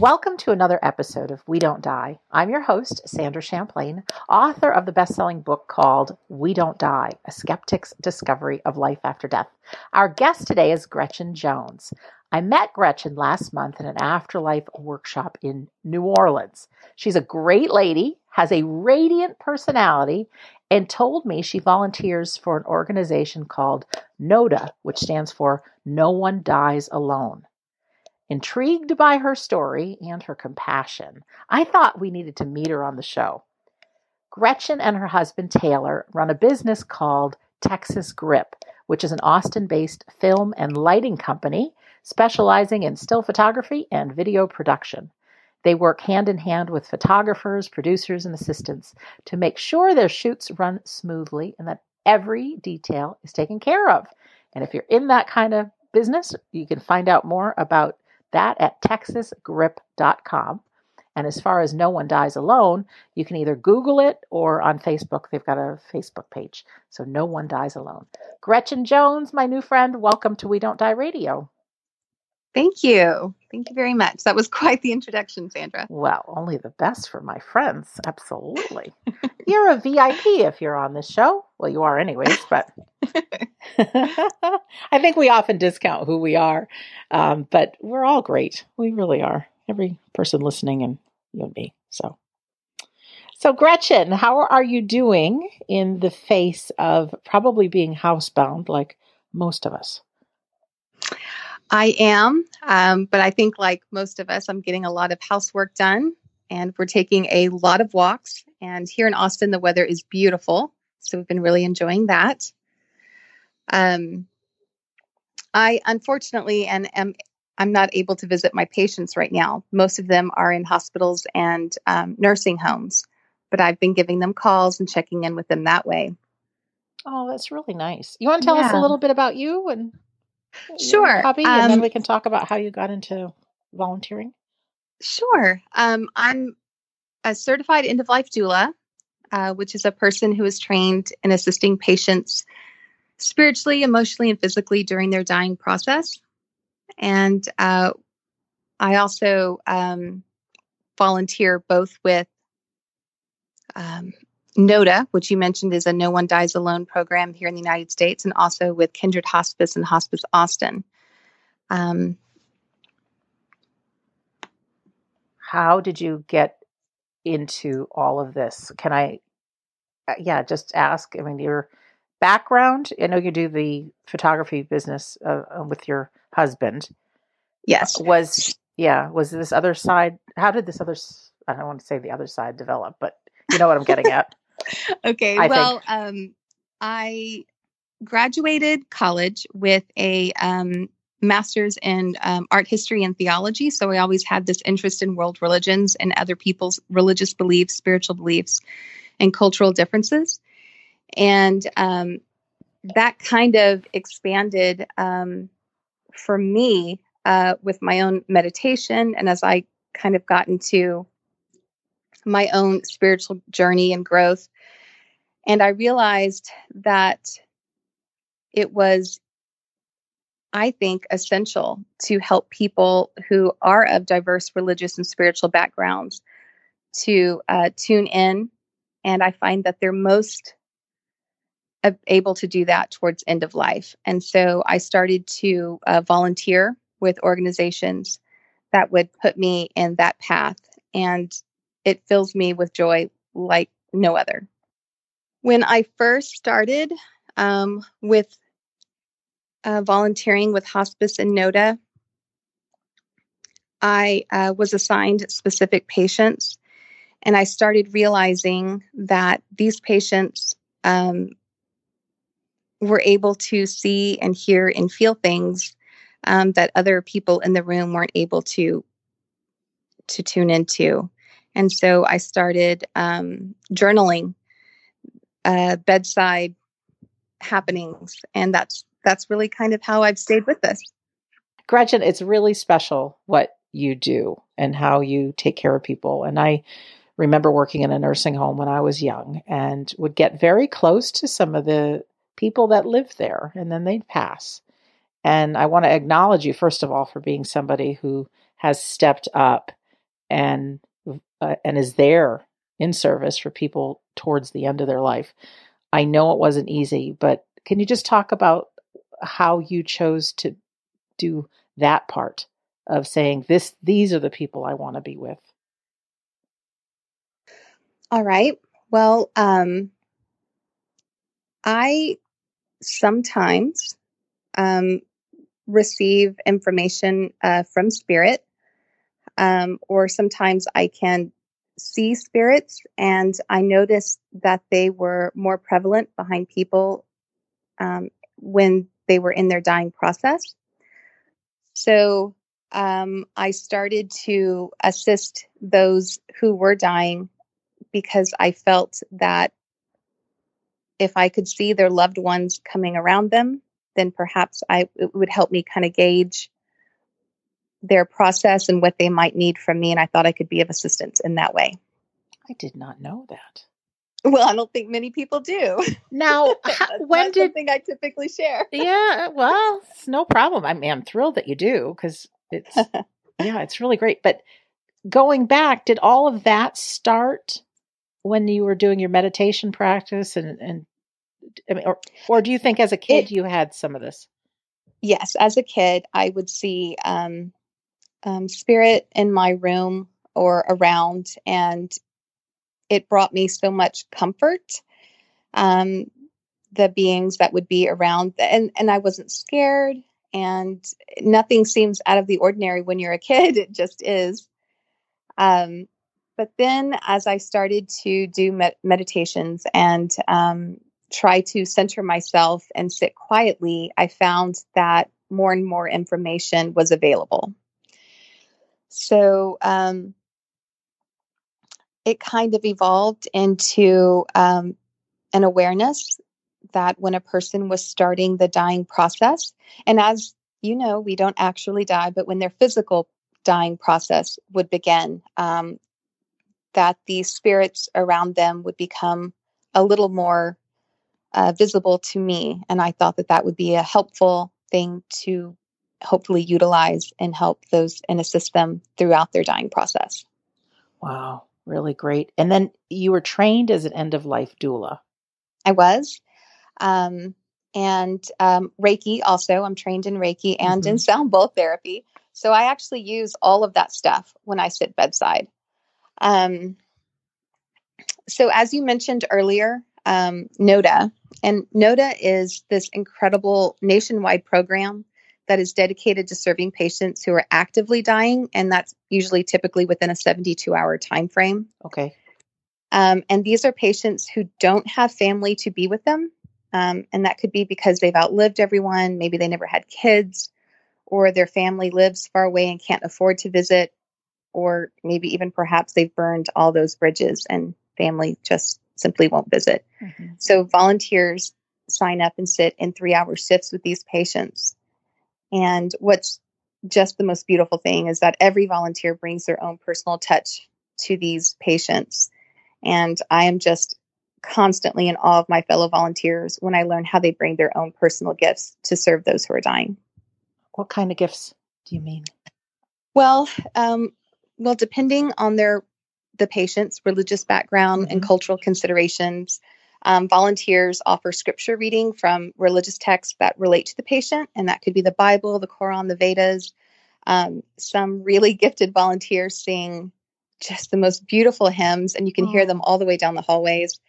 Welcome to another episode of We Don't Die. I'm your host, Sandra Champlain, author of the best selling book called We Don't Die A Skeptic's Discovery of Life After Death. Our guest today is Gretchen Jones. I met Gretchen last month in an afterlife workshop in New Orleans. She's a great lady, has a radiant personality, and told me she volunteers for an organization called NODA, which stands for No One Dies Alone. Intrigued by her story and her compassion, I thought we needed to meet her on the show. Gretchen and her husband Taylor run a business called Texas Grip, which is an Austin based film and lighting company specializing in still photography and video production. They work hand in hand with photographers, producers, and assistants to make sure their shoots run smoothly and that every detail is taken care of. And if you're in that kind of business, you can find out more about that at texasgrip.com. And as far as No One Dies Alone, you can either Google it or on Facebook. They've got a Facebook page. So No One Dies Alone. Gretchen Jones, my new friend, welcome to We Don't Die Radio. Thank you. Thank you very much. That was quite the introduction, Sandra. Well, only the best for my friends. Absolutely. you're a VIP if you're on this show. Well, you are, anyways, but I think we often discount who we are. Um, but we're all great. We really are. Every person listening and you and me. So. So, Gretchen, how are you doing in the face of probably being housebound like most of us? I am, um, but I think like most of us, I'm getting a lot of housework done and we're taking a lot of walks. And here in Austin, the weather is beautiful. So we've been really enjoying that. Um, I unfortunately and am I'm not able to visit my patients right now. Most of them are in hospitals and um, nursing homes, but I've been giving them calls and checking in with them that way. Oh, that's really nice. You want to tell yeah. us a little bit about you and Sure. Hobby, and um, then we can talk about how you got into volunteering. Sure. Um, I'm a certified end of life doula, uh, which is a person who is trained in assisting patients spiritually, emotionally, and physically during their dying process. And uh, I also um, volunteer both with um, NODA, which you mentioned is a No One Dies Alone program here in the United States, and also with Kindred Hospice and Hospice Austin. Um, How did you get into all of this? Can I, uh, yeah, just ask? I mean, your background. I know you do the photography business uh, uh with your husband. Yes. Was yeah. Was this other side? How did this other? I don't want to say the other side develop, but you know what I'm getting at. okay. I well, um, I graduated college with a um, master's in um, art history and theology. So I always had this interest in world religions and other people's religious beliefs, spiritual beliefs, and cultural differences. And um, that kind of expanded um, for me uh, with my own meditation. And as I kind of got into my own spiritual journey and growth. And I realized that it was, I think, essential to help people who are of diverse religious and spiritual backgrounds to uh, tune in. And I find that they're most able to do that towards end of life. And so I started to uh, volunteer with organizations that would put me in that path. And it fills me with joy like no other. When I first started um, with uh, volunteering with hospice and NODA, I uh, was assigned specific patients, and I started realizing that these patients um, were able to see and hear and feel things um, that other people in the room weren't able to to tune into. And so I started um, journaling uh, bedside happenings, and that's that's really kind of how I've stayed with this. Gretchen, it's really special what you do and how you take care of people. And I remember working in a nursing home when I was young and would get very close to some of the people that lived there, and then they'd pass. And I want to acknowledge you, first of all, for being somebody who has stepped up and uh, and is there in service for people towards the end of their life. I know it wasn't easy, but can you just talk about how you chose to do that part of saying this these are the people I want to be with? All right. Well, um, I sometimes um, receive information uh, from spirit, um, or sometimes I can see spirits, and I noticed that they were more prevalent behind people um, when they were in their dying process. So um, I started to assist those who were dying because I felt that if I could see their loved ones coming around them, then perhaps I it would help me kind of gauge their process and what they might need from me. And I thought I could be of assistance in that way. I did not know that. Well, I don't think many people do. Now, when did something I typically share? yeah, well, it's no problem. I mean, I'm thrilled that you do because it's yeah, it's really great. But going back, did all of that start when you were doing your meditation practice and and I mean, or or do you think as a kid it, you had some of this? Yes, as a kid, I would see um, um, spirit in my room or around, and it brought me so much comfort. Um, the beings that would be around, and and I wasn't scared, and nothing seems out of the ordinary when you're a kid. It just is. Um, but then, as I started to do med- meditations and um, try to center myself and sit quietly, I found that more and more information was available. So um, it kind of evolved into um, an awareness that when a person was starting the dying process, and as you know, we don't actually die, but when their physical dying process would begin, um, that the spirits around them would become a little more uh, visible to me. And I thought that that would be a helpful thing to hopefully utilize and help those and assist them throughout their dying process. Wow, really great. And then you were trained as an end of life doula. I was. Um, and um, Reiki also. I'm trained in Reiki and mm-hmm. in sound bowl therapy. So I actually use all of that stuff when I sit bedside. Um, so, as you mentioned earlier, um, NODA, and NODA is this incredible nationwide program that is dedicated to serving patients who are actively dying, and that's usually typically within a 72 hour time frame. Okay. Um, and these are patients who don't have family to be with them. Um, and that could be because they've outlived everyone. Maybe they never had kids, or their family lives far away and can't afford to visit, or maybe even perhaps they've burned all those bridges and family just simply won't visit. Mm-hmm. So volunteers sign up and sit in three hour shifts with these patients. And what's just the most beautiful thing is that every volunteer brings their own personal touch to these patients. And I am just constantly in awe of my fellow volunteers when I learn how they bring their own personal gifts to serve those who are dying. What kind of gifts do you mean? Well, um, well, depending on their the patient's religious background mm-hmm. and cultural considerations, um, volunteers offer scripture reading from religious texts that relate to the patient, and that could be the Bible, the Quran, the Vedas. Um, some really gifted volunteers sing just the most beautiful hymns, and you can oh. hear them all the way down the hallways.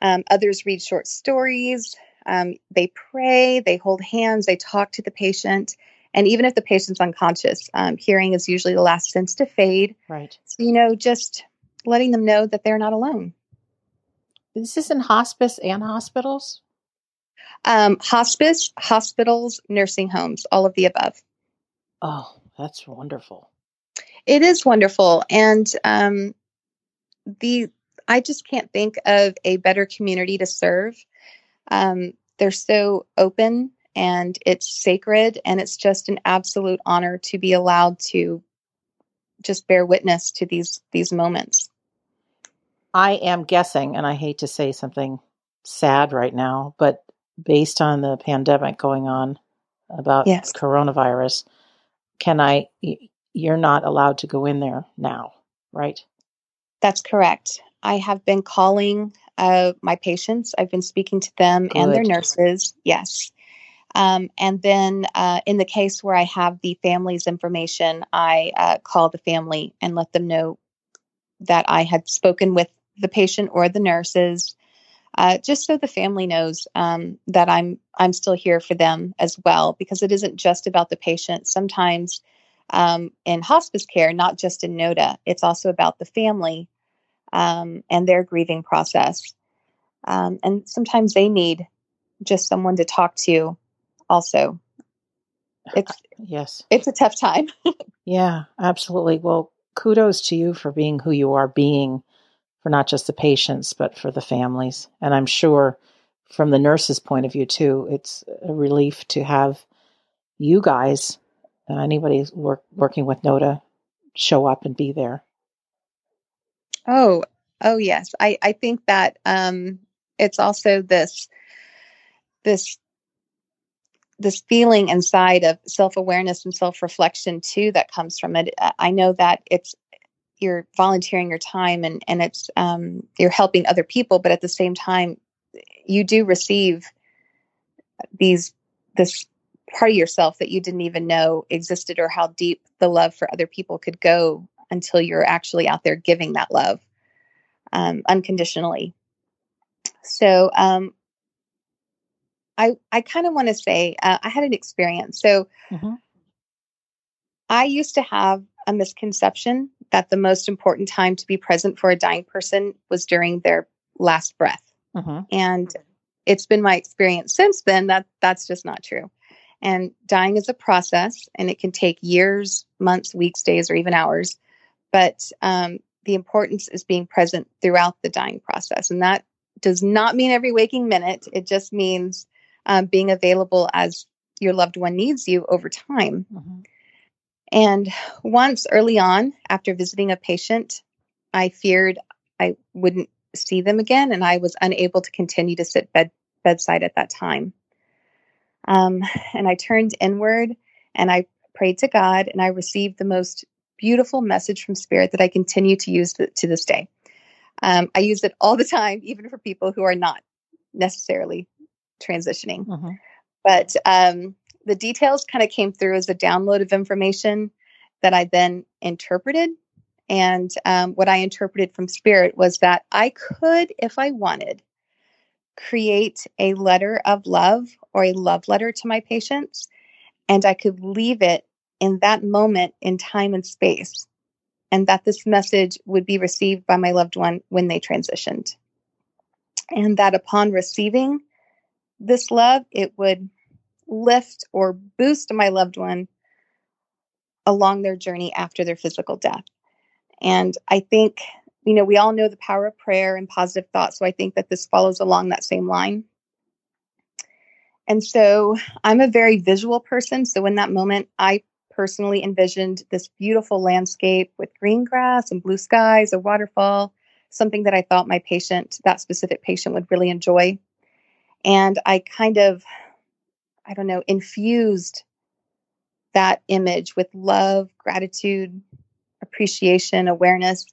Um, others read short stories. Um, they pray, they hold hands, they talk to the patient. And even if the patient's unconscious, um, hearing is usually the last sense to fade. Right. So, you know, just letting them know that they're not alone. This is in hospice and hospitals? Um, hospice, hospitals, nursing homes, all of the above. Oh, that's wonderful. It is wonderful. And um, the I just can't think of a better community to serve. Um, they're so open and it's sacred and it's just an absolute honor to be allowed to just bear witness to these these moments i am guessing and i hate to say something sad right now but based on the pandemic going on about yes. coronavirus can i you're not allowed to go in there now right? That's correct. I have been calling uh, my patients. I've been speaking to them Good. and their nurses. Yes. Um, and then uh, in the case where I have the family's information, I uh, call the family and let them know that I had spoken with the patient or the nurses, uh, just so the family knows um, that I'm I'm still here for them as well, because it isn't just about the patient. Sometimes um, in hospice care, not just in NODA, it's also about the family um, and their grieving process. Um, and sometimes they need just someone to talk to also. It's yes. It's a tough time. yeah, absolutely. Well, kudos to you for being who you are being for not just the patients but for the families. And I'm sure from the nurse's point of view too, it's a relief to have you guys, uh, anybody work, working with NODA, show up and be there. Oh, oh yes. I, I think that um, it's also this this this feeling inside of self-awareness and self-reflection too that comes from it i know that it's you're volunteering your time and and it's um, you're helping other people but at the same time you do receive these this part of yourself that you didn't even know existed or how deep the love for other people could go until you're actually out there giving that love um, unconditionally so um, I I kind of want to say uh, I had an experience. So mm-hmm. I used to have a misconception that the most important time to be present for a dying person was during their last breath, mm-hmm. and it's been my experience since then that that's just not true. And dying is a process, and it can take years, months, weeks, days, or even hours. But um, the importance is being present throughout the dying process, and that does not mean every waking minute. It just means um, being available as your loved one needs you over time. Mm-hmm. And once early on, after visiting a patient, I feared I wouldn't see them again, and I was unable to continue to sit bed, bedside at that time. Um, and I turned inward and I prayed to God, and I received the most beautiful message from Spirit that I continue to use to, to this day. Um, I use it all the time, even for people who are not necessarily transitioning. Mm-hmm. But um, the details kind of came through as a download of information that I then interpreted. And um, what I interpreted from spirit was that I could, if I wanted, create a letter of love or a love letter to my patients, and I could leave it in that moment in time and space, and that this message would be received by my loved one when they transitioned. And that upon receiving this love, it would lift or boost my loved one along their journey after their physical death. And I think, you know, we all know the power of prayer and positive thoughts. So I think that this follows along that same line. And so I'm a very visual person. So in that moment, I personally envisioned this beautiful landscape with green grass and blue skies, a waterfall, something that I thought my patient, that specific patient, would really enjoy. And I kind of, I don't know, infused that image with love, gratitude, appreciation, awareness,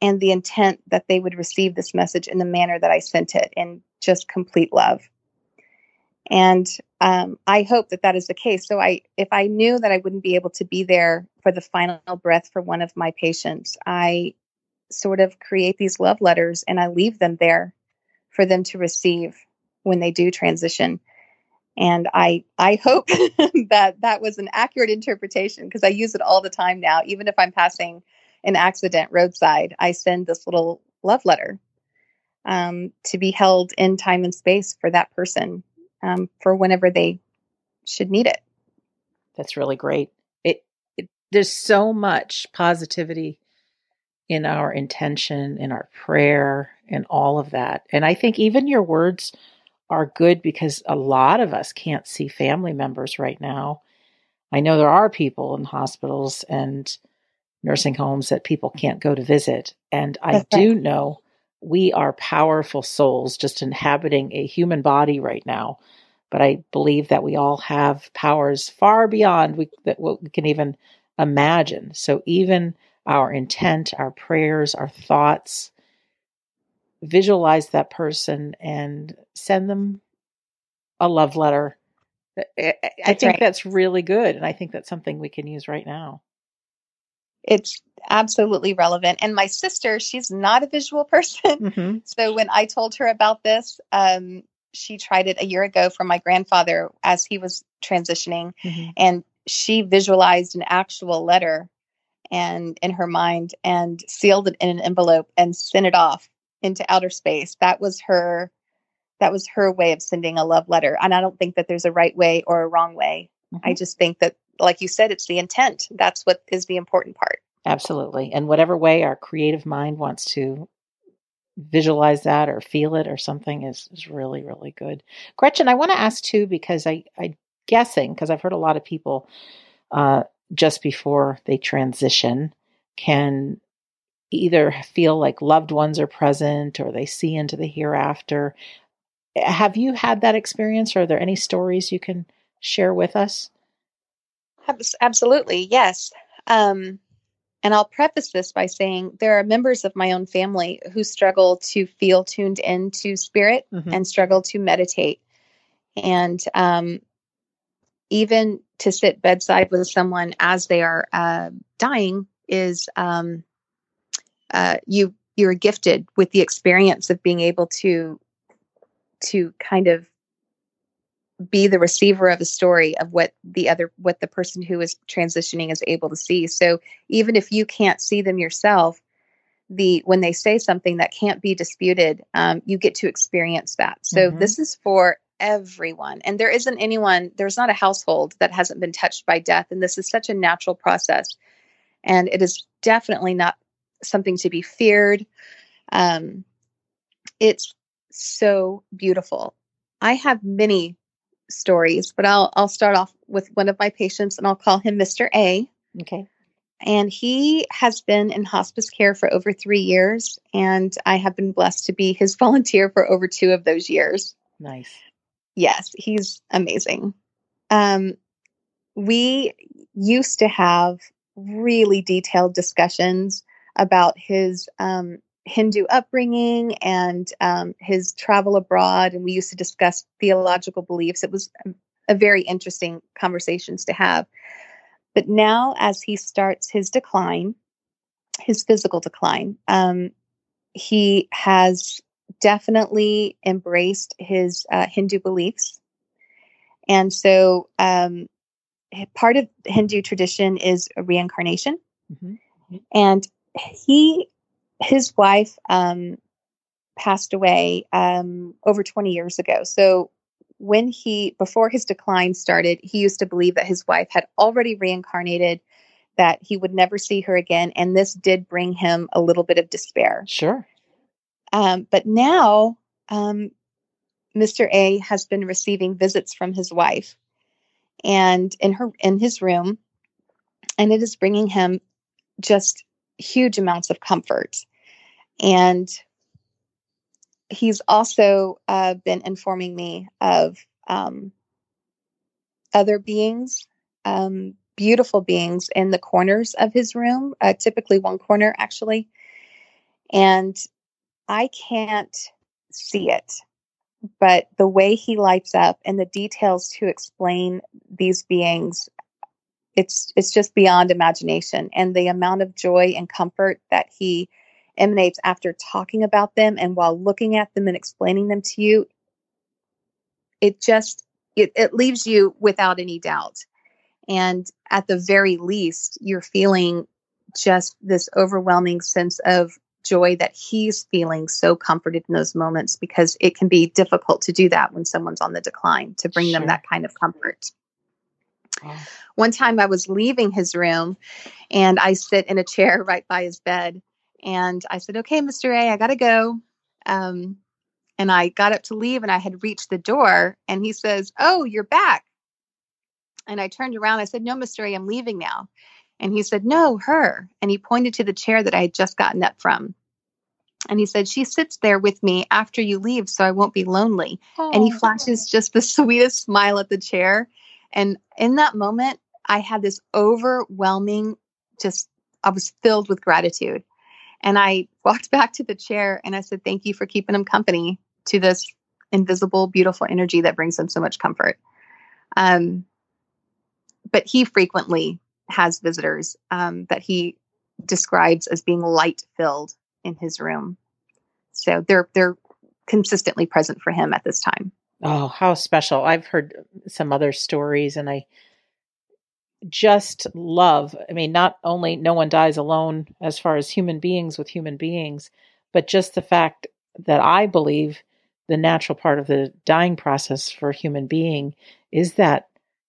and the intent that they would receive this message in the manner that I sent it in just complete love. And um, I hope that that is the case. So I, if I knew that I wouldn't be able to be there for the final breath for one of my patients, I sort of create these love letters and I leave them there for them to receive when they do transition. And I I hope that that was an accurate interpretation because I use it all the time now. Even if I'm passing an accident roadside, I send this little love letter um, to be held in time and space for that person um, for whenever they should need it. That's really great. It, it there's so much positivity in our intention, in our prayer, and all of that. And I think even your words are good because a lot of us can't see family members right now. I know there are people in hospitals and nursing homes that people can't go to visit. And I do know we are powerful souls just inhabiting a human body right now. But I believe that we all have powers far beyond we, that what we can even imagine. So even our intent, our prayers, our thoughts, visualize that person and send them a love letter. I, I think right. that's really good. And I think that's something we can use right now. It's absolutely relevant. And my sister, she's not a visual person. Mm-hmm. So when I told her about this, um, she tried it a year ago for my grandfather as he was transitioning. Mm-hmm. And she visualized an actual letter and in her mind and sealed it in an envelope and sent it off into outer space. That was her that was her way of sending a love letter. And I don't think that there's a right way or a wrong way. Mm-hmm. I just think that like you said it's the intent. That's what is the important part. Absolutely. And whatever way our creative mind wants to visualize that or feel it or something is, is really, really good. Gretchen, I want to ask too, because I, I guessing, because I've heard a lot of people uh, just before they transition can either feel like loved ones are present or they see into the hereafter. Have you had that experience? Or are there any stories you can share with us? Absolutely, yes. Um, and I'll preface this by saying there are members of my own family who struggle to feel tuned into spirit mm-hmm. and struggle to meditate. And um, even to sit bedside with someone as they are uh, dying is um, uh, you you're gifted with the experience of being able to to kind of be the receiver of a story of what the other what the person who is transitioning is able to see. So even if you can't see them yourself the when they say something that can't be disputed um, you get to experience that. So mm-hmm. this is for everyone. And there isn't anyone there's not a household that hasn't been touched by death. And this is such a natural process. And it is definitely not something to be feared um, it's so beautiful i have many stories, but I'll I'll start off with one of my patients and I'll call him Mr. A. Okay. And he has been in hospice care for over 3 years and I have been blessed to be his volunteer for over 2 of those years. Nice. Yes, he's amazing. Um we used to have really detailed discussions about his um, Hindu upbringing and um, his travel abroad, and we used to discuss theological beliefs. It was a very interesting conversations to have. But now, as he starts his decline, his physical decline, um, he has definitely embraced his uh, Hindu beliefs. And so, um, part of Hindu tradition is reincarnation. Mm-hmm. And he his wife um, passed away um, over 20 years ago. So when he, before his decline started, he used to believe that his wife had already reincarnated, that he would never see her again. And this did bring him a little bit of despair. Sure. Um, but now, um, Mr. A has been receiving visits from his wife and in her in his room and it is bringing him just huge amounts of comfort and he's also uh, been informing me of um, other beings, um, beautiful beings in the corners of his room, uh, typically one corner actually. And I can't see it, but the way he lights up and the details to explain these beings it's it's just beyond imagination. And the amount of joy and comfort that he emanates after talking about them and while looking at them and explaining them to you it just it, it leaves you without any doubt. And at the very least you're feeling just this overwhelming sense of joy that he's feeling so comforted in those moments because it can be difficult to do that when someone's on the decline to bring sure. them that kind of comfort one time I was leaving his room and I sit in a chair right by his bed and I said, okay, Mr. A, I got to go. Um, and I got up to leave and I had reached the door and he says, oh, you're back. And I turned around. I said, no, Mr. A, I'm leaving now. And he said, no, her. And he pointed to the chair that I had just gotten up from. And he said, She sits there with me after you leave, so I won't be lonely. Oh. And he flashes just the sweetest smile at the chair. And in that moment, I had this overwhelming just I was filled with gratitude. And I walked back to the chair and I said, Thank you for keeping him company to this invisible, beautiful energy that brings him so much comfort. Um, but he frequently has visitors um, that he describes as being light filled in his room. So they're they're consistently present for him at this time. Oh, how special. I've heard some other stories and I just love. I mean, not only no one dies alone as far as human beings with human beings, but just the fact that I believe the natural part of the dying process for a human being is that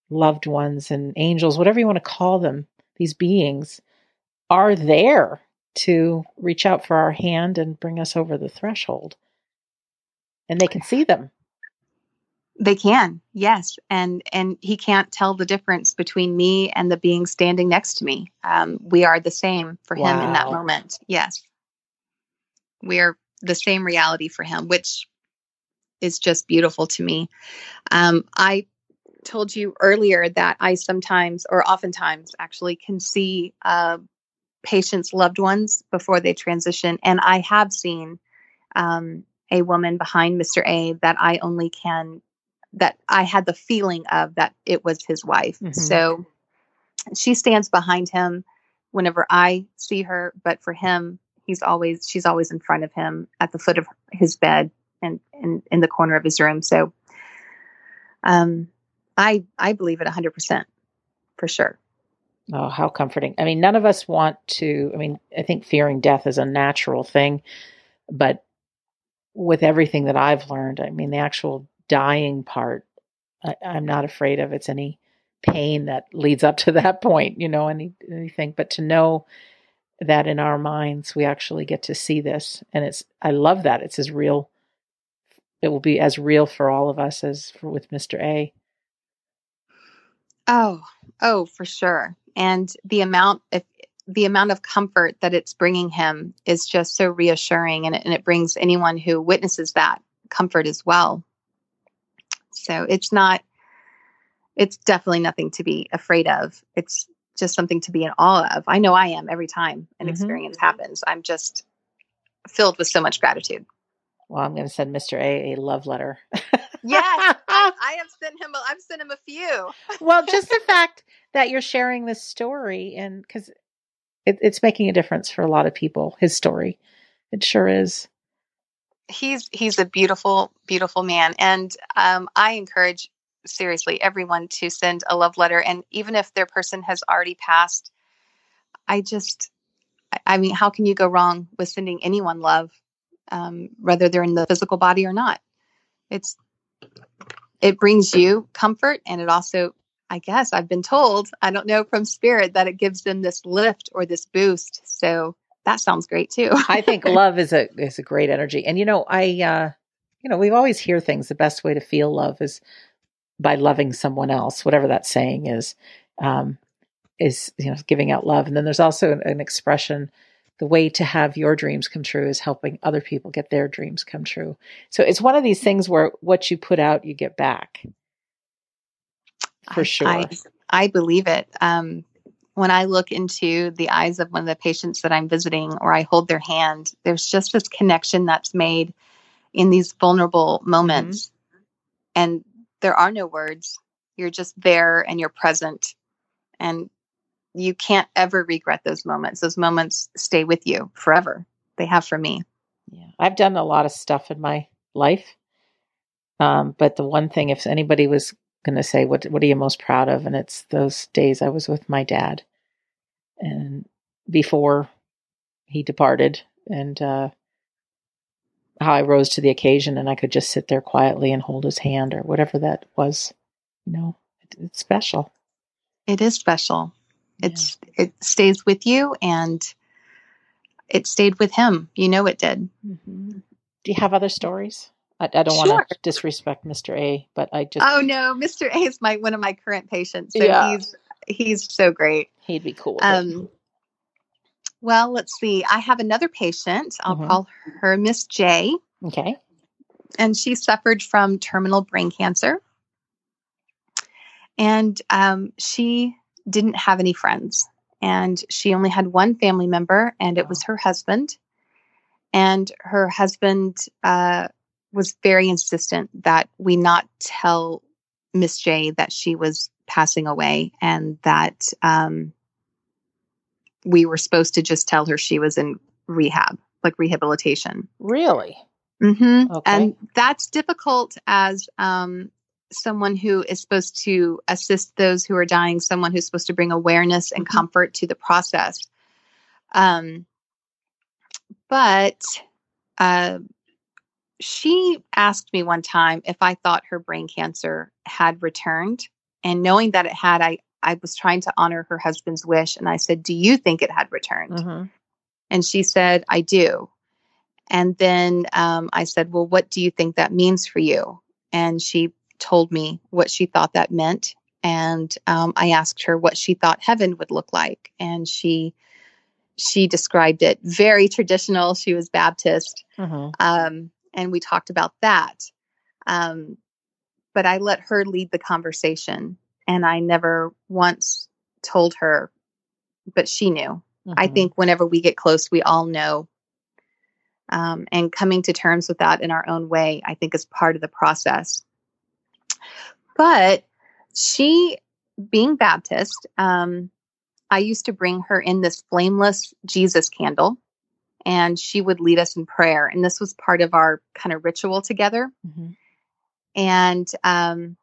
loved ones and angels, whatever you want to call them, these beings are there to reach out for our hand and bring us over the threshold. And they can see them. They can, yes, and and he can't tell the difference between me and the being standing next to me. Um, we are the same for him in that moment. Yes, we are the same reality for him, which is just beautiful to me. Um, I told you earlier that I sometimes, or oftentimes, actually can see uh, patients' loved ones before they transition, and I have seen um, a woman behind Mr. A that I only can that I had the feeling of that it was his wife. Mm-hmm. So she stands behind him whenever I see her, but for him, he's always she's always in front of him at the foot of his bed and in, in the corner of his room. So um I I believe it 100% for sure. Oh, how comforting. I mean, none of us want to I mean, I think fearing death is a natural thing, but with everything that I've learned, I mean, the actual dying part, I, am not afraid of. It's any pain that leads up to that point, you know, any, anything. But to know that in our minds we actually get to see this, and it's I love that it's as real. It will be as real for all of us as for, with Mr. A. Oh, oh, for sure. And the amount, if the amount of comfort that it's bringing him is just so reassuring, and it, and it brings anyone who witnesses that comfort as well. So it's not, it's definitely nothing to be afraid of. It's just something to be in awe of. I know I am every time an mm-hmm. experience happens. I'm just filled with so much gratitude. Well, I'm going to send Mr. A a love letter. yes, I, I, have sent him. A, I've sent him a few. well, just the fact that you're sharing this story, and because it, it's making a difference for a lot of people, his story, it sure is he's he's a beautiful beautiful man. And um, i encourage seriously everyone to send a love letter. And even if their person has already passed i just i mean how can you go wrong with sending anyone love um, whether they're in the physical body or not? It's it brings you comfort and it also i guess i've been told i don't know from spirit that it gives them this lift or this boost. So that sounds great too. I think love is a is a great energy. And you know, I uh you know, we always hear things the best way to feel love is by loving someone else, whatever that saying is. Um is you know giving out love and then there's also an, an expression the way to have your dreams come true is helping other people get their dreams come true. So it's one of these things where what you put out, you get back. For sure. I, I believe it. Um, when I look into the eyes of one of the patients that I'm visiting or I hold their hand, there's just this connection that's made in these vulnerable moments. Mm-hmm. And there are no words. You're just there and you're present. And you can't ever regret those moments. Those moments stay with you forever. They have for me. Yeah. I've done a lot of stuff in my life. Um, but the one thing, if anybody was going to say, what, what are you most proud of? And it's those days I was with my dad and before he departed and, uh, how I rose to the occasion and I could just sit there quietly and hold his hand or whatever that was, you know, it, it's special. It is special. Yeah. It's, it stays with you and it stayed with him. You know, it did. Mm-hmm. Do you have other stories? I, I don't sure. want to disrespect Mr. A, but I just. Oh no, Mr. A is my one of my current patients. So yeah. he's he's so great. He'd be cool. Um, well, let's see. I have another patient. I'll mm-hmm. call her Miss J. Okay. And she suffered from terminal brain cancer. And um, she didn't have any friends. and she only had one family member, and it was her husband. And her husband uh, was very insistent that we not tell Miss J that she was passing away and that um, we were supposed to just tell her she was in rehab, like rehabilitation. Really? Mm-hmm. Okay. And that's difficult as um, someone who is supposed to assist those who are dying, someone who's supposed to bring awareness and mm-hmm. comfort to the process. Um, but uh, she asked me one time if I thought her brain cancer had returned. And knowing that it had, I, I was trying to honor her husband's wish. And I said, Do you think it had returned? Mm-hmm. And she said, I do. And then um, I said, Well, what do you think that means for you? And she told me what she thought that meant. And um, I asked her what she thought heaven would look like. And she she described it very traditional. She was Baptist. Mm-hmm. Um, and we talked about that. Um, but I let her lead the conversation. And I never once told her, but she knew. Mm-hmm. I think whenever we get close, we all know. Um, and coming to terms with that in our own way, I think is part of the process. But she, being Baptist, um, I used to bring her in this flameless Jesus candle and she would lead us in prayer. And this was part of our kind of ritual together. Mm-hmm. And um,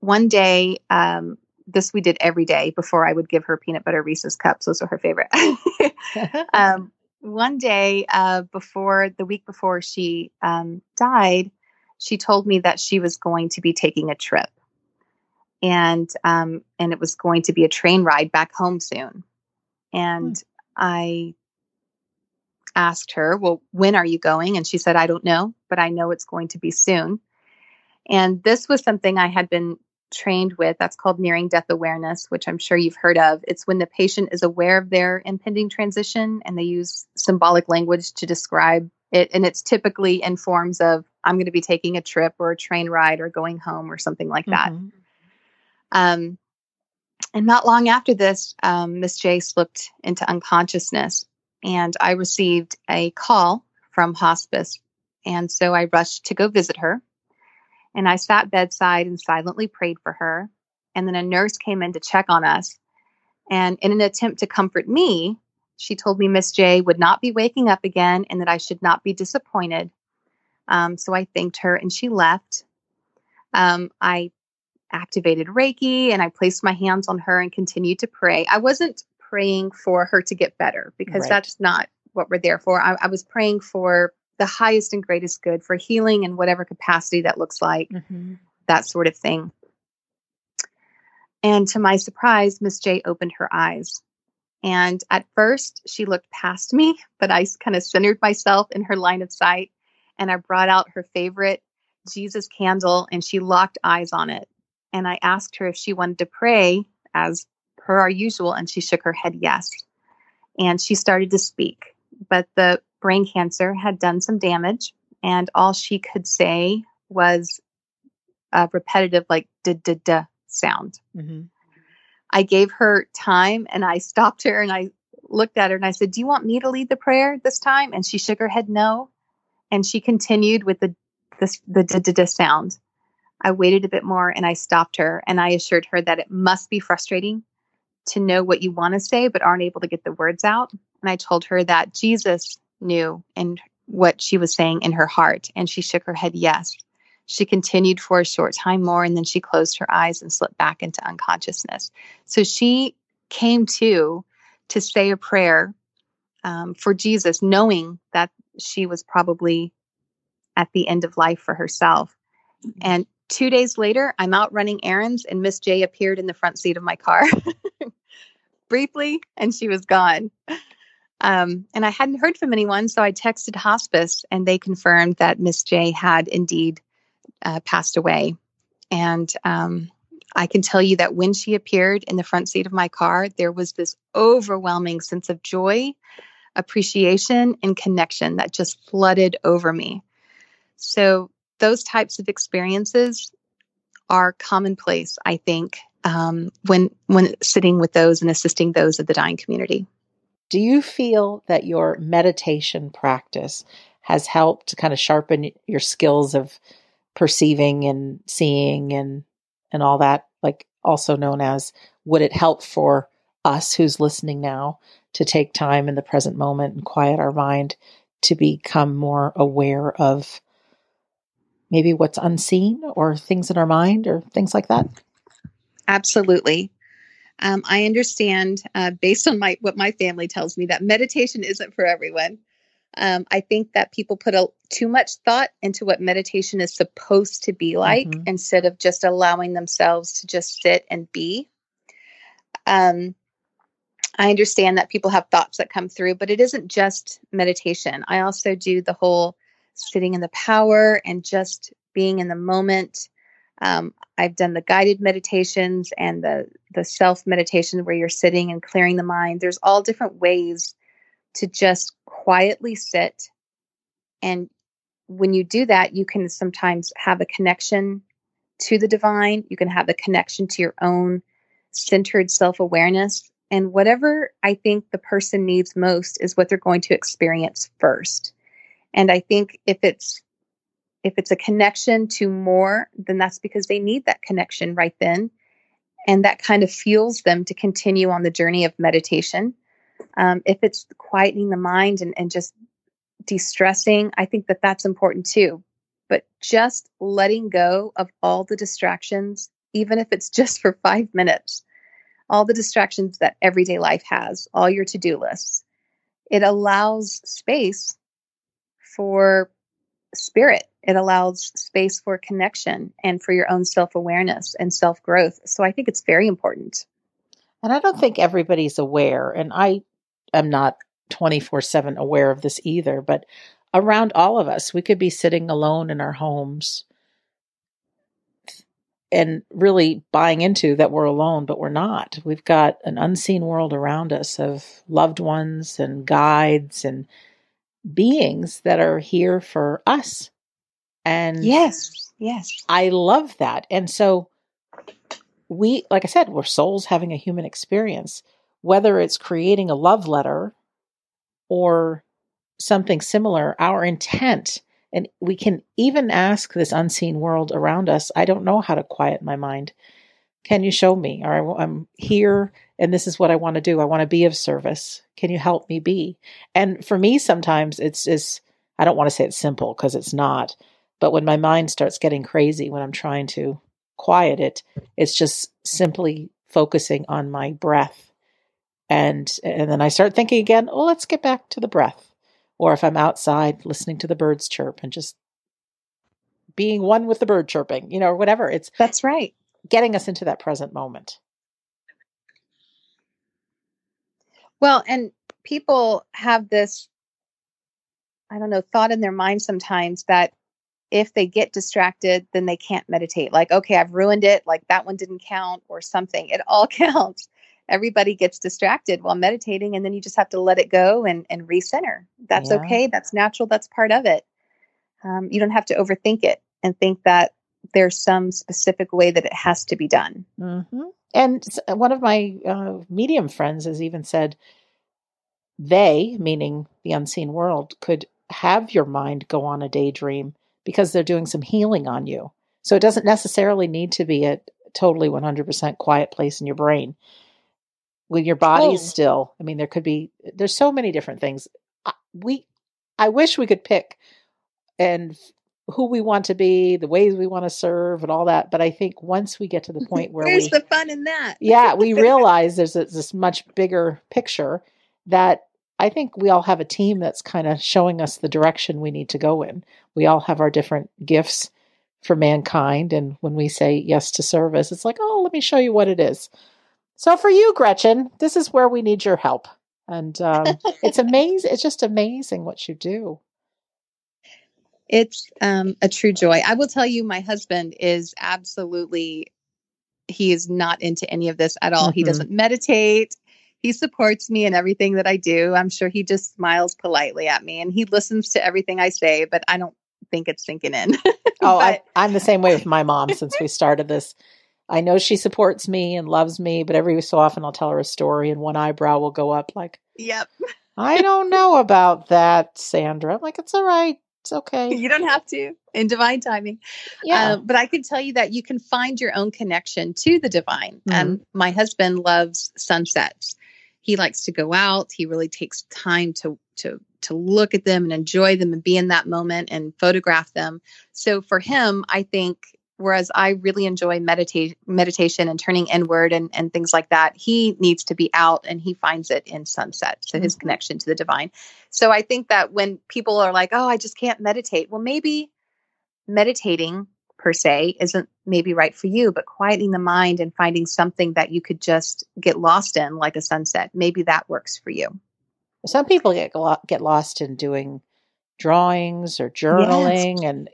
one day, um, this we did every day before I would give her peanut butter Reese's cups. Those are her favorite. um, one day, uh, before the week before she um, died, she told me that she was going to be taking a trip, and um, and it was going to be a train ride back home soon. And hmm. I asked her, "Well, when are you going?" And she said, "I don't know, but I know it's going to be soon." And this was something I had been trained with. That's called nearing death awareness, which I'm sure you've heard of. It's when the patient is aware of their impending transition and they use symbolic language to describe it. And it's typically in forms of, I'm going to be taking a trip or a train ride or going home or something like that. Mm-hmm. Um, and not long after this, um, Miss J slipped into unconsciousness, and I received a call from hospice. And so I rushed to go visit her. And I sat bedside and silently prayed for her. And then a nurse came in to check on us. And in an attempt to comfort me, she told me Miss J would not be waking up again and that I should not be disappointed. Um, so I thanked her and she left. Um, I activated Reiki and I placed my hands on her and continued to pray. I wasn't praying for her to get better because right. that's not what we're there for. I, I was praying for the highest and greatest good for healing in whatever capacity that looks like, mm-hmm. that sort of thing. And to my surprise, Miss J opened her eyes. And at first, she looked past me, but I kind of centered myself in her line of sight. And I brought out her favorite Jesus candle and she locked eyes on it. And I asked her if she wanted to pray as per our usual. And she shook her head yes. And she started to speak. But the brain cancer had done some damage, and all she could say was a repetitive, like da da da sound. Mm-hmm. I gave her time and I stopped her and I looked at her and I said, Do you want me to lead the prayer this time? And she shook her head no. And she continued with the the, the da da da sound. I waited a bit more and I stopped her and I assured her that it must be frustrating to know what you want to say but aren't able to get the words out. And I told her that Jesus knew and what she was saying in her heart. And she shook her head yes. She continued for a short time more and then she closed her eyes and slipped back into unconsciousness. So she came to to say a prayer um, for Jesus, knowing that she was probably at the end of life for herself. And two days later, I'm out running errands and Miss J appeared in the front seat of my car briefly and she was gone. Um, and I hadn't heard from anyone, so I texted hospice and they confirmed that Miss J had indeed uh, passed away. And um, I can tell you that when she appeared in the front seat of my car, there was this overwhelming sense of joy, appreciation, and connection that just flooded over me. So, those types of experiences are commonplace, I think, um, when when sitting with those and assisting those of the dying community. Do you feel that your meditation practice has helped to kind of sharpen your skills of perceiving and seeing and and all that like also known as would it help for us who's listening now to take time in the present moment and quiet our mind to become more aware of maybe what's unseen or things in our mind or things like that absolutely um, i understand uh, based on my what my family tells me that meditation isn't for everyone um, I think that people put a, too much thought into what meditation is supposed to be like mm-hmm. instead of just allowing themselves to just sit and be. Um, I understand that people have thoughts that come through, but it isn't just meditation. I also do the whole sitting in the power and just being in the moment. Um, I've done the guided meditations and the the self meditation where you're sitting and clearing the mind. There's all different ways to just quietly sit. And when you do that, you can sometimes have a connection to the divine. You can have a connection to your own centered self awareness. And whatever I think the person needs most is what they're going to experience first. And I think if it's if it's a connection to more, then that's because they need that connection right then. And that kind of fuels them to continue on the journey of meditation. Um, if it's quietening the mind and, and just de-stressing, I think that that's important too. But just letting go of all the distractions, even if it's just for five minutes, all the distractions that everyday life has, all your to-do lists, it allows space for spirit. It allows space for connection and for your own self awareness and self growth. So I think it's very important. And I don't think everybody's aware. And I am not 24 7 aware of this either, but around all of us, we could be sitting alone in our homes and really buying into that we're alone, but we're not. We've got an unseen world around us of loved ones and guides and beings that are here for us. And yes, yes. I love that. And so we, like I said, we're souls having a human experience whether it's creating a love letter or something similar, our intent, and we can even ask this unseen world around us, I don't know how to quiet my mind. Can you show me? Or I'm here and this is what I want to do. I want to be of service. Can you help me be? And for me, sometimes it's just, I don't want to say it's simple because it's not. But when my mind starts getting crazy, when I'm trying to quiet it, it's just simply focusing on my breath and and then I start thinking again, oh, let's get back to the breath. Or if I'm outside listening to the birds chirp and just being one with the bird chirping, you know, or whatever. It's That's right. Getting us into that present moment. Well, and people have this I don't know, thought in their mind sometimes that if they get distracted, then they can't meditate. Like, okay, I've ruined it. Like that one didn't count or something. It all counts everybody gets distracted while meditating and then you just have to let it go and, and recenter that's yeah. okay that's natural that's part of it um, you don't have to overthink it and think that there's some specific way that it has to be done mm-hmm. and one of my uh, medium friends has even said they meaning the unseen world could have your mind go on a daydream because they're doing some healing on you so it doesn't necessarily need to be a totally 100% quiet place in your brain when your body's oh. still. I mean, there could be there's so many different things. We I wish we could pick and who we want to be, the ways we want to serve, and all that. But I think once we get to the point where where's we, the fun in that? yeah, we realize there's a, this much bigger picture that I think we all have a team that's kind of showing us the direction we need to go in. We all have our different gifts for mankind, and when we say yes to service, it's like, oh, let me show you what it is. So for you, Gretchen, this is where we need your help. And um, it's amazing. It's just amazing what you do. It's um, a true joy. I will tell you, my husband is absolutely, he is not into any of this at all. Mm-hmm. He doesn't meditate. He supports me in everything that I do. I'm sure he just smiles politely at me and he listens to everything I say, but I don't think it's sinking in. oh, I, I'm the same way with my mom since we started this I know she supports me and loves me, but every so often I'll tell her a story and one eyebrow will go up like, Yep. I don't know about that, Sandra. I'm like, it's all right. It's okay. You don't have to in divine timing. Yeah. Uh, but I can tell you that you can find your own connection to the divine. Mm-hmm. Um, my husband loves sunsets. He likes to go out. He really takes time to to to look at them and enjoy them and be in that moment and photograph them. So for him, I think whereas I really enjoy meditate meditation and turning inward and, and things like that, he needs to be out and he finds it in sunset. So mm-hmm. his connection to the divine. So I think that when people are like, oh, I just can't meditate, well, maybe meditating per se isn't maybe right for you, but quieting the mind and finding something that you could just get lost in, like a sunset, maybe that works for you. Some people get get lost in doing drawings or journaling yes. and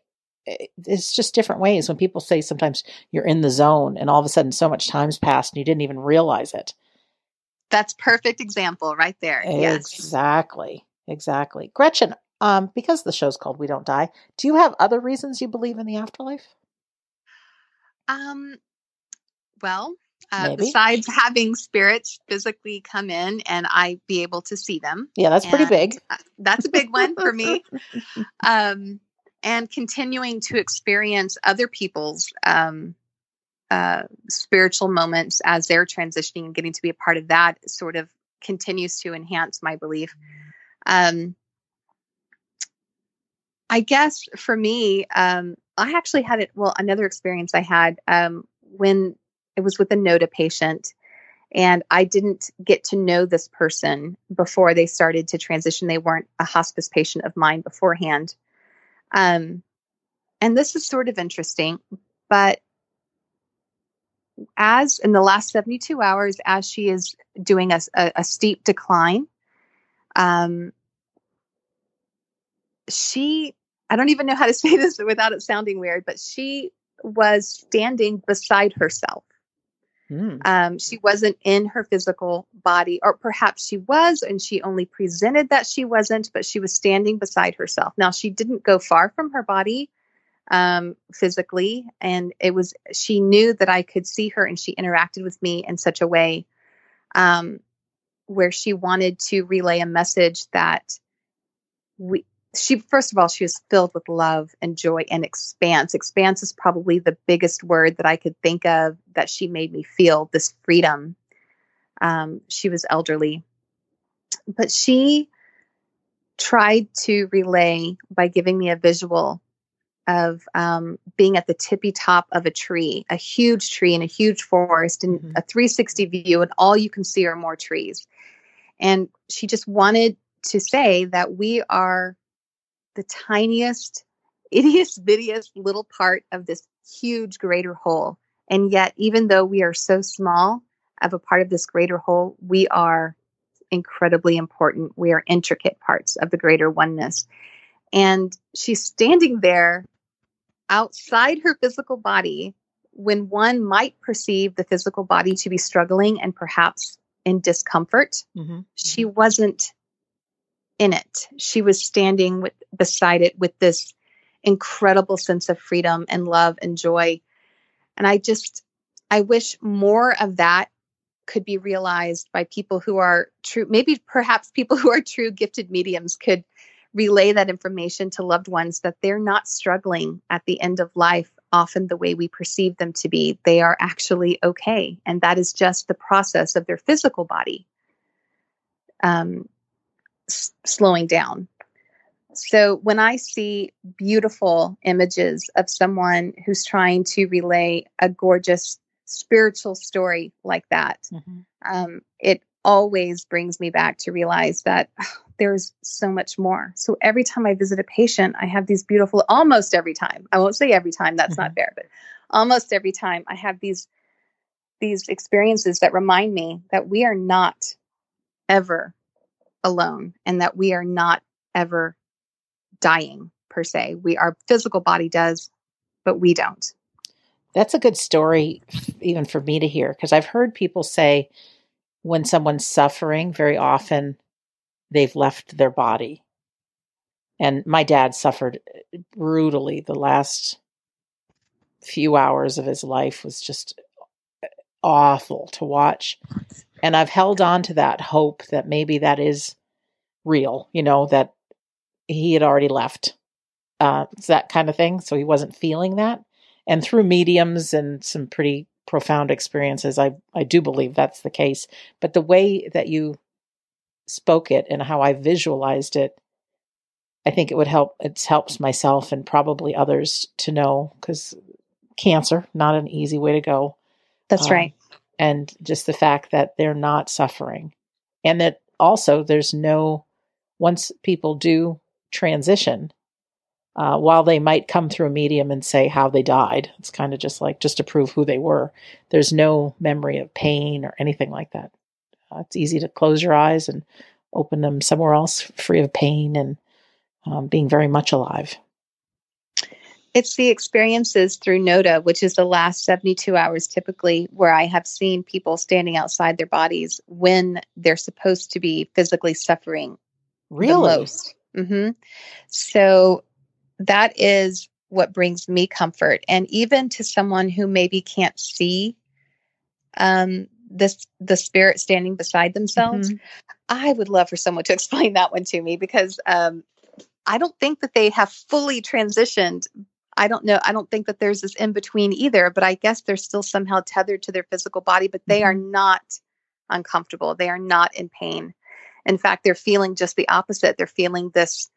it's just different ways when people say sometimes you're in the zone and all of a sudden so much time's passed and you didn't even realize it that's perfect example right there exactly yes. exactly Exactly. gretchen um, because the show's called we don't die do you have other reasons you believe in the afterlife um well uh, besides having spirits physically come in and I be able to see them. Yeah, that's pretty big. Uh, that's a big one for me. Um, and continuing to experience other people's um, uh, spiritual moments as they're transitioning and getting to be a part of that sort of continues to enhance my belief. Um, I guess for me, um, I actually had it. Well, another experience I had um, when it was with a NODA patient, and I didn't get to know this person before they started to transition. They weren't a hospice patient of mine beforehand. Um, and this is sort of interesting, but as in the last 72 hours, as she is doing a, a, a steep decline, um, she, I don't even know how to say this without it sounding weird, but she was standing beside herself. Mm. Um, she wasn't in her physical body, or perhaps she was, and she only presented that she wasn't, but she was standing beside herself. Now, she didn't go far from her body um, physically, and it was, she knew that I could see her, and she interacted with me in such a way um, where she wanted to relay a message that we, she first of all she was filled with love and joy and expanse. Expanse is probably the biggest word that i could think of that she made me feel this freedom. Um, she was elderly. But she tried to relay by giving me a visual of um, being at the tippy top of a tree a huge tree in a huge forest and mm-hmm. a 360 view and all you can see are more trees. And she just wanted to say that we are the tiniest, ittiest, bittiest little part of this huge greater whole. And yet, even though we are so small of a part of this greater whole, we are incredibly important. We are intricate parts of the greater oneness. And she's standing there outside her physical body when one might perceive the physical body to be struggling and perhaps in discomfort. Mm-hmm. She wasn't in it. She was standing with, beside it with this incredible sense of freedom and love and joy. And I just, I wish more of that could be realized by people who are true, maybe perhaps people who are true gifted mediums could relay that information to loved ones that they're not struggling at the end of life often the way we perceive them to be. They are actually okay. And that is just the process of their physical body. Um, s- slowing down. So when I see beautiful images of someone who's trying to relay a gorgeous spiritual story like that, mm-hmm. um, it always brings me back to realize that oh, there's so much more. So every time I visit a patient, I have these beautiful, almost every time, I won't say every time, that's mm-hmm. not fair, but almost every time I have these these experiences that remind me that we are not ever alone and that we are not ever dying per se. We our physical body does, but we don't. That's a good story even for me to hear because I've heard people say when someone's suffering, very often they've left their body. And my dad suffered uh, brutally the last few hours of his life was just uh, awful to watch. And I've held on to that hope that maybe that is real, you know, that he had already left. Uh, that kind of thing. So he wasn't feeling that. And through mediums and some pretty profound experiences, I, I do believe that's the case. But the way that you spoke it and how I visualized it, I think it would help. It helps myself and probably others to know because cancer, not an easy way to go. That's um, right. And just the fact that they're not suffering. And that also there's no, once people do transition, uh, while they might come through a medium and say how they died, it's kind of just like just to prove who they were. There's no memory of pain or anything like that. Uh, it's easy to close your eyes and open them somewhere else free of pain and um, being very much alive. It's the experiences through NODA, which is the last 72 hours typically, where I have seen people standing outside their bodies when they're supposed to be physically suffering really? the most. Mm-hmm. So that is what brings me comfort. And even to someone who maybe can't see um, this the spirit standing beside themselves, mm-hmm. I would love for someone to explain that one to me because um, I don't think that they have fully transitioned. I don't know. I don't think that there's this in between either, but I guess they're still somehow tethered to their physical body, but they mm-hmm. are not uncomfortable. They are not in pain. In fact, they're feeling just the opposite. They're feeling this,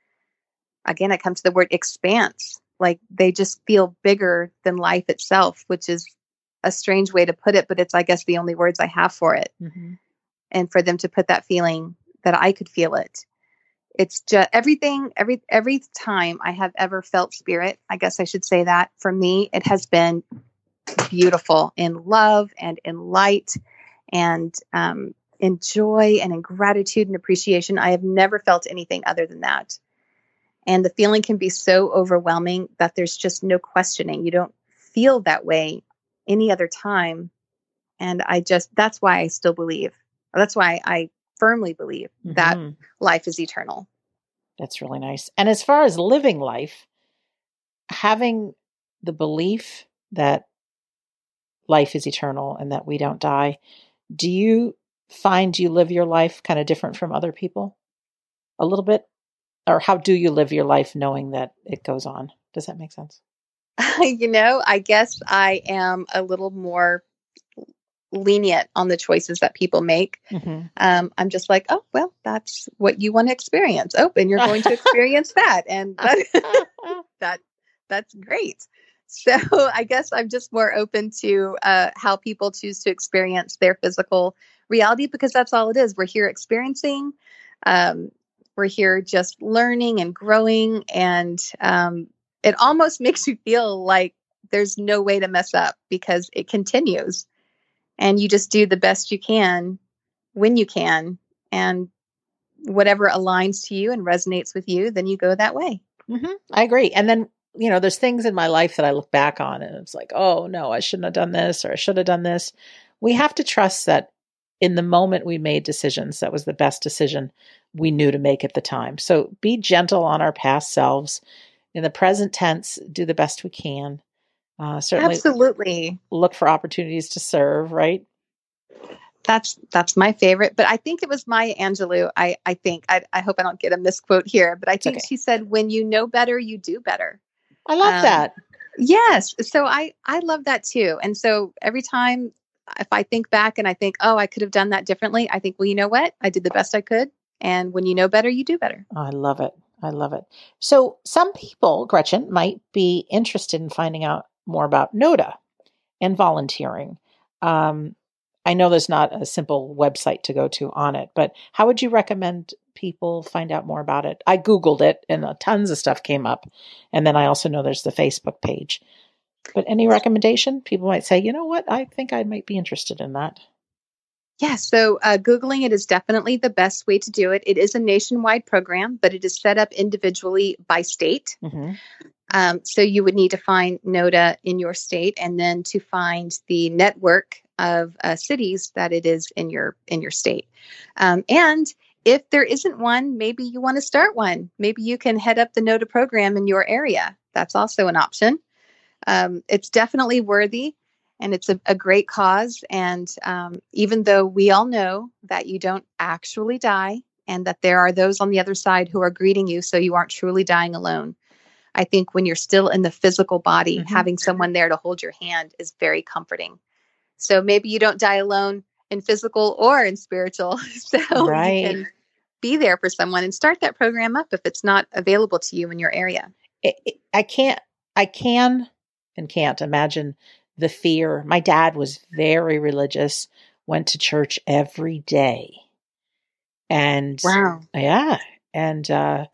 again, it comes to the word expanse. Like they just feel bigger than life itself, which is a strange way to put it, but it's, I guess, the only words I have for it. Mm-hmm. And for them to put that feeling that I could feel it it's just everything every every time i have ever felt spirit i guess i should say that for me it has been beautiful in love and in light and um, in joy and in gratitude and appreciation. I have never felt anything other than that. And the feeling can be so overwhelming that there's just no questioning. You don't feel that way any other time. And i just that's why i still believe. That's why i firmly believe mm-hmm. that life is eternal. That's really nice. And as far as living life, having the belief that life is eternal and that we don't die, do you find you live your life kind of different from other people a little bit? Or how do you live your life knowing that it goes on? Does that make sense? you know, I guess I am a little more lenient on the choices that people make. Mm-hmm. Um, I'm just like, oh, well, that's what you want to experience. Oh, and you're going to experience that. And that, that that's great. So I guess I'm just more open to uh, how people choose to experience their physical reality because that's all it is. We're here experiencing. Um, we're here just learning and growing. And um, it almost makes you feel like there's no way to mess up because it continues and you just do the best you can when you can. And whatever aligns to you and resonates with you then you go that way. Mm-hmm. i agree. And then you know there's things in my life that i look back on and it's like oh no i shouldn't have done this or i should have done this. We have to trust that in the moment we made decisions that was the best decision we knew to make at the time. So be gentle on our past selves. In the present tense do the best we can uh, certainly, absolutely look for opportunities to serve. Right. That's that's my favorite. But I think it was Maya Angelou. I I think I I hope I don't get a misquote here, but I think okay. she said, "When you know better, you do better." I love um, that. Yes. So I I love that too. And so every time if I think back and I think, oh, I could have done that differently, I think, well, you know what? I did the best I could. And when you know better, you do better. I love it. I love it. So some people, Gretchen, might be interested in finding out more about NODA and volunteering. Um, I know there's not a simple website to go to on it, but how would you recommend people find out more about it? I Googled it and tons of stuff came up. And then I also know there's the Facebook page. But any recommendation? People might say, you know what? I think I might be interested in that. Yeah, so uh, Googling it is definitely the best way to do it. It is a nationwide program, but it is set up individually by state. Mm-hmm. Um, so you would need to find NODA in your state, and then to find the network of uh, cities that it is in your in your state. Um, and if there isn't one, maybe you want to start one. Maybe you can head up the NODA program in your area. That's also an option. Um, it's definitely worthy. and it's a, a great cause. And um, even though we all know that you don't actually die and that there are those on the other side who are greeting you, so you aren't truly dying alone. I think when you're still in the physical body, mm-hmm. having someone there to hold your hand is very comforting. So maybe you don't die alone in physical or in spiritual. So right. you can be there for someone and start that program up if it's not available to you in your area. I can't, I can and can't imagine the fear. My dad was very religious, went to church every day. And wow. Yeah. And uh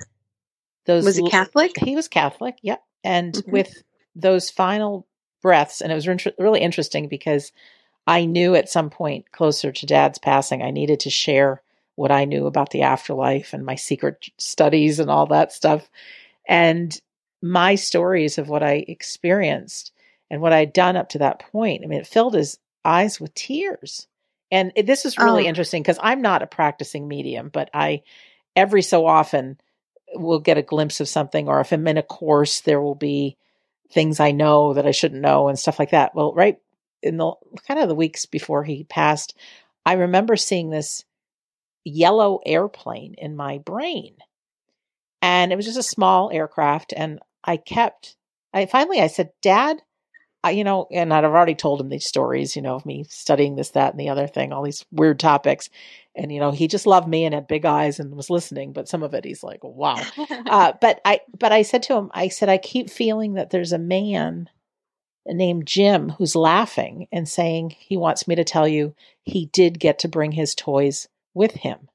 those Was he Catholic? He was Catholic, yep. And mm-hmm. with those final breaths and it was re- really interesting because I knew at some point closer to dad's passing I needed to share what I knew about the afterlife and my secret studies and all that stuff. And my stories of what I experienced and what I'd done up to that point. I mean, it filled his eyes with tears. And it, this is really oh. interesting because I'm not a practicing medium, but I every so often will get a glimpse of something, or if I'm in a course, there will be things I know that I shouldn't know and stuff like that. Well, right in the kind of the weeks before he passed, I remember seeing this yellow airplane in my brain. And it was just a small aircraft. And I kept, I finally, I said, Dad, I, you know, and I'd already told him these stories, you know, of me studying this, that, and the other thing, all these weird topics. And, you know, he just loved me and had big eyes and was listening, but some of it he's like, wow. uh, but I, but I said to him, I said, I keep feeling that there's a man named Jim who's laughing and saying he wants me to tell you he did get to bring his toys with him.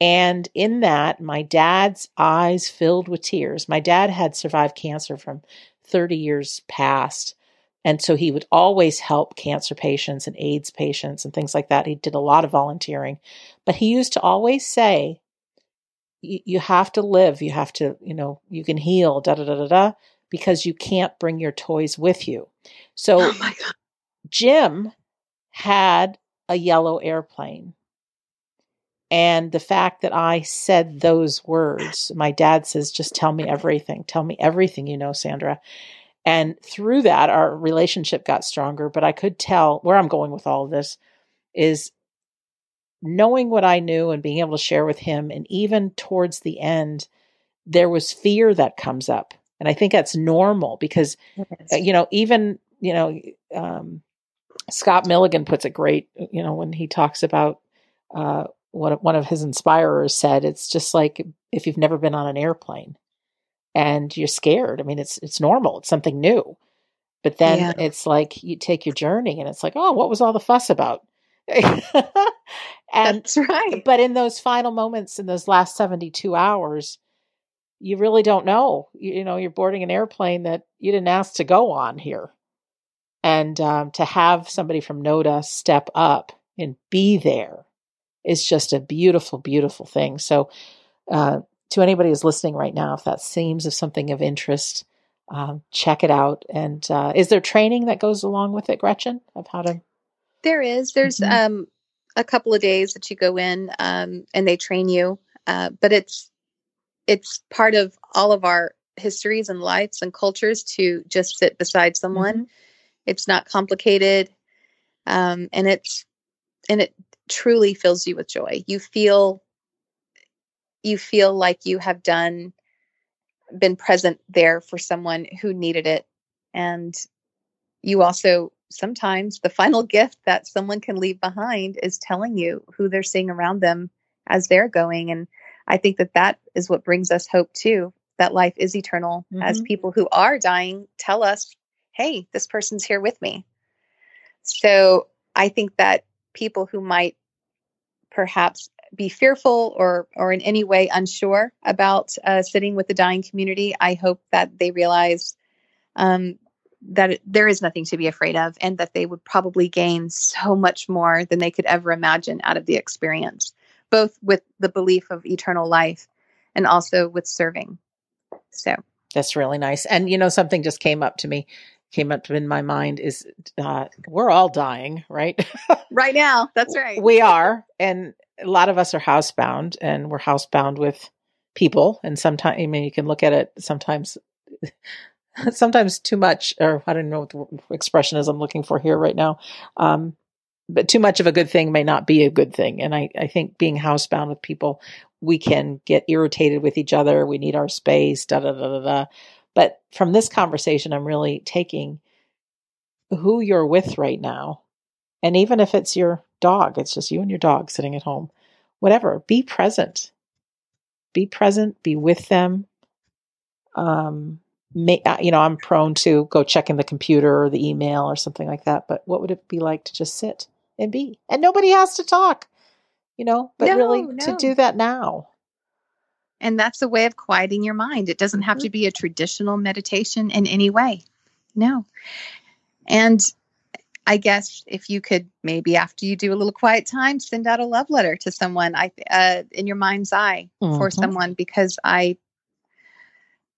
And in that, my dad's eyes filled with tears. My dad had survived cancer from 30 years past. And so he would always help cancer patients and AIDS patients and things like that. He did a lot of volunteering, but he used to always say, you have to live. You have to, you know, you can heal, da da da da da, because you can't bring your toys with you. So oh Jim had a yellow airplane. And the fact that I said those words, my dad says, just tell me everything. Tell me everything you know, Sandra. And through that, our relationship got stronger. But I could tell where I'm going with all of this is knowing what I knew and being able to share with him. And even towards the end, there was fear that comes up. And I think that's normal because, uh, you know, even, you know, um, Scott Milligan puts it great, you know, when he talks about uh, what one of his inspirers said. It's just like if you've never been on an airplane and you're scared. I mean, it's it's normal. It's something new. But then yeah. it's like you take your journey and it's like, oh, what was all the fuss about? and That's right. But in those final moments, in those last 72 hours, you really don't know. You, you know, you're boarding an airplane that you didn't ask to go on here. And um, to have somebody from NODA step up and be there is just a beautiful, beautiful thing. So, uh, to anybody who's listening right now, if that seems of something of interest, um, check it out. And uh, is there training that goes along with it, Gretchen, of how to? There is. There's mm-hmm. um, a couple of days that you go in um, and they train you, uh, but it's it's part of all of our histories and lives and cultures to just sit beside someone. Mm-hmm. It's not complicated, um, and it's and it truly fills you with joy. You feel you feel like you have done been present there for someone who needed it. And you also sometimes the final gift that someone can leave behind is telling you who they're seeing around them as they're going. And i think that that is what brings us hope too that life is eternal. Mm-hmm. as people who are dying tell us hey this person's here with me. So i think that people who might perhaps be fearful or or in any way unsure about uh, sitting with the dying community, I hope that they realize um, that it, there is nothing to be afraid of, and that they would probably gain so much more than they could ever imagine out of the experience, both with the belief of eternal life and also with serving. So that's really nice. And you know, something just came up to me came up in my mind is uh, we're all dying, right? right now. That's right. We are. And a lot of us are housebound and we're housebound with people. And sometimes, I mean, you can look at it sometimes sometimes too much, or I don't know what the expression is I'm looking for here right now. Um, but too much of a good thing may not be a good thing. And I, I think being housebound with people, we can get irritated with each other. We need our space, da da da da da. But from this conversation, I'm really taking who you're with right now. And even if it's your dog, it's just you and your dog sitting at home, whatever, be present. Be present, be with them. Um, may, uh, you know, I'm prone to go checking the computer or the email or something like that. But what would it be like to just sit and be? And nobody has to talk, you know, but no, really no. to do that now. And that's a way of quieting your mind. It doesn't have mm-hmm. to be a traditional meditation in any way. No. And I guess if you could maybe after you do a little quiet time, send out a love letter to someone I uh, in your mind's eye mm-hmm. for someone because I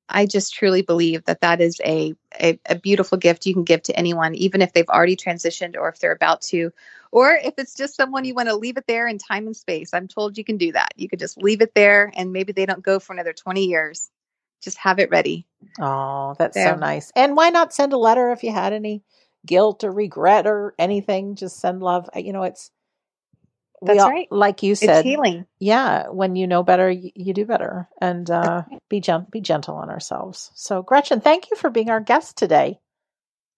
I just truly believe that that is a, a, a beautiful gift you can give to anyone, even if they've already transitioned or if they're about to, or if it's just someone you want to leave it there in time and space. I'm told you can do that. You could just leave it there, and maybe they don't go for another 20 years. Just have it ready. Oh, that's so nice. And why not send a letter if you had any guilt or regret or anything. Just send love. You know, it's that's all, right. Like you said, it's healing. Yeah, when you know better, you, you do better, and uh, be gentle. Be gentle on ourselves. So, Gretchen, thank you for being our guest today.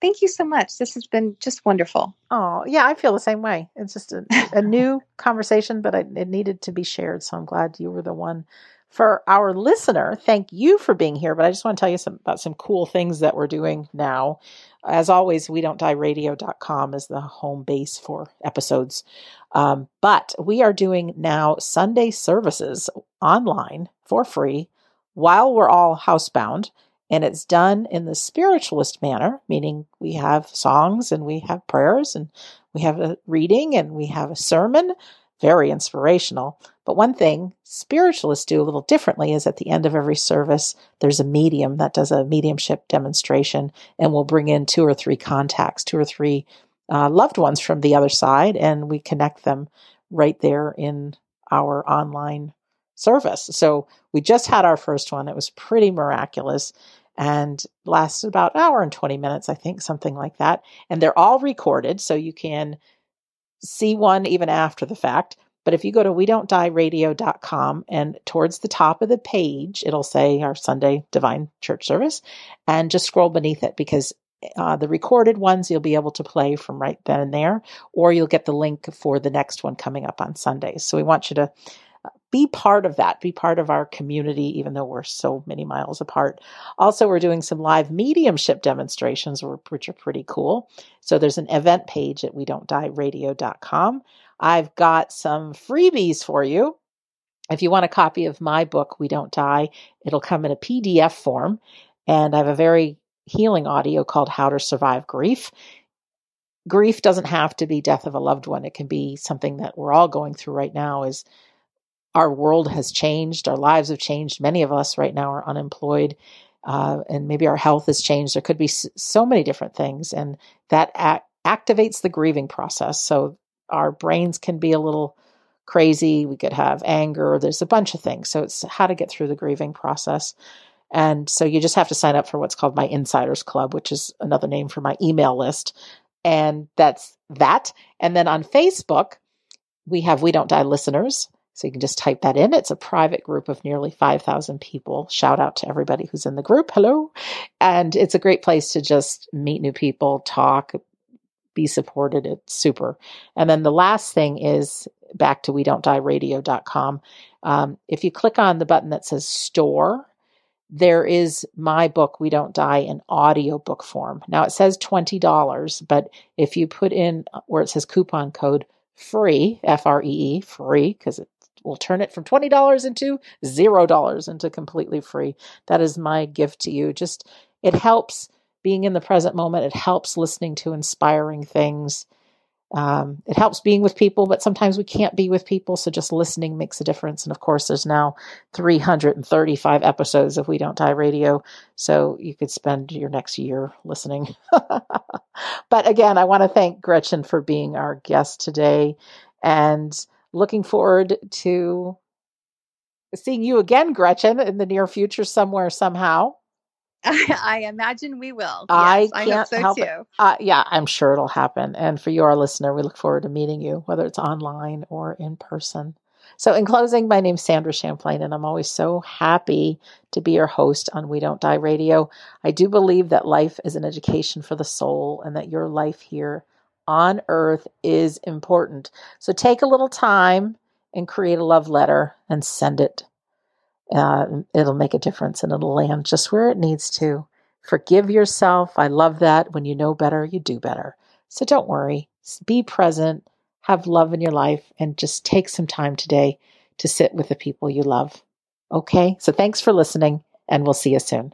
Thank you so much. This has been just wonderful. Oh, yeah, I feel the same way. It's just a, a new conversation, but it, it needed to be shared. So I'm glad you were the one for our listener, thank you for being here. But I just want to tell you some, about some cool things that we're doing now. As always, we don't die radio.com is the home base for episodes. Um, but we are doing now Sunday services online for free while we're all housebound. And it's done in the spiritualist manner, meaning we have songs and we have prayers and we have a reading and we have a sermon very inspirational. But one thing spiritualists do a little differently is at the end of every service, there's a medium that does a mediumship demonstration and will bring in two or three contacts, two or three uh, loved ones from the other side, and we connect them right there in our online service. So we just had our first one. It was pretty miraculous and lasted about an hour and 20 minutes, I think, something like that. And they're all recorded, so you can see one even after the fact. But if you go to we don't die radio.com and towards the top of the page, it'll say our Sunday Divine Church service and just scroll beneath it because uh, the recorded ones you'll be able to play from right then and there, or you'll get the link for the next one coming up on Sundays. So we want you to be part of that, be part of our community, even though we're so many miles apart. Also, we're doing some live mediumship demonstrations, which are pretty cool. So there's an event page at we don't die radio.com. I've got some freebies for you. If you want a copy of my book, We Don't Die, it'll come in a PDF form. And I have a very healing audio called How to Survive Grief. Grief doesn't have to be death of a loved one. It can be something that we're all going through right now is our world has changed, our lives have changed. Many of us right now are unemployed, uh, and maybe our health has changed. There could be so many different things, and that act- activates the grieving process. So our brains can be a little crazy. We could have anger. There's a bunch of things. So it's how to get through the grieving process. And so you just have to sign up for what's called my Insiders Club, which is another name for my email list. And that's that. And then on Facebook, we have We Don't Die listeners. So you can just type that in. It's a private group of nearly 5,000 people. Shout out to everybody who's in the group. Hello. And it's a great place to just meet new people, talk, be supported. It's super. And then the last thing is back to we don't die radio.com. Um, if you click on the button that says store, there is my book, We Don't Die, in audiobook form. Now it says $20, but if you put in where it says coupon code free, F R E E, free, because it will turn it from $20 into $0 into completely free. That is my gift to you. Just, it helps being in the present moment. It helps listening to inspiring things. Um, it helps being with people, but sometimes we can't be with people. So just listening makes a difference. And of course, there's now 335 episodes of We Don't Die Radio. So you could spend your next year listening. but again, I want to thank Gretchen for being our guest today. And looking forward to seeing you again, Gretchen, in the near future, somewhere, somehow. I, imagine we will. I yes, can't I so help too. It. Uh, yeah, I'm sure it'll happen. And for you, our listener, we look forward to meeting you, whether it's online or in person. So, in closing, my name's Sandra Champlain, and I'm always so happy to be your host on We Don't Die Radio. I do believe that life is an education for the soul and that your life here on earth is important. So, take a little time and create a love letter and send it. Uh, it'll make a difference and it'll land just where it needs to. Forgive yourself. I love that. When you know better, you do better. So, don't worry. Be present have love in your life, and just take some time today to sit with the people you love. Okay? So thanks for listening, and we'll see you soon.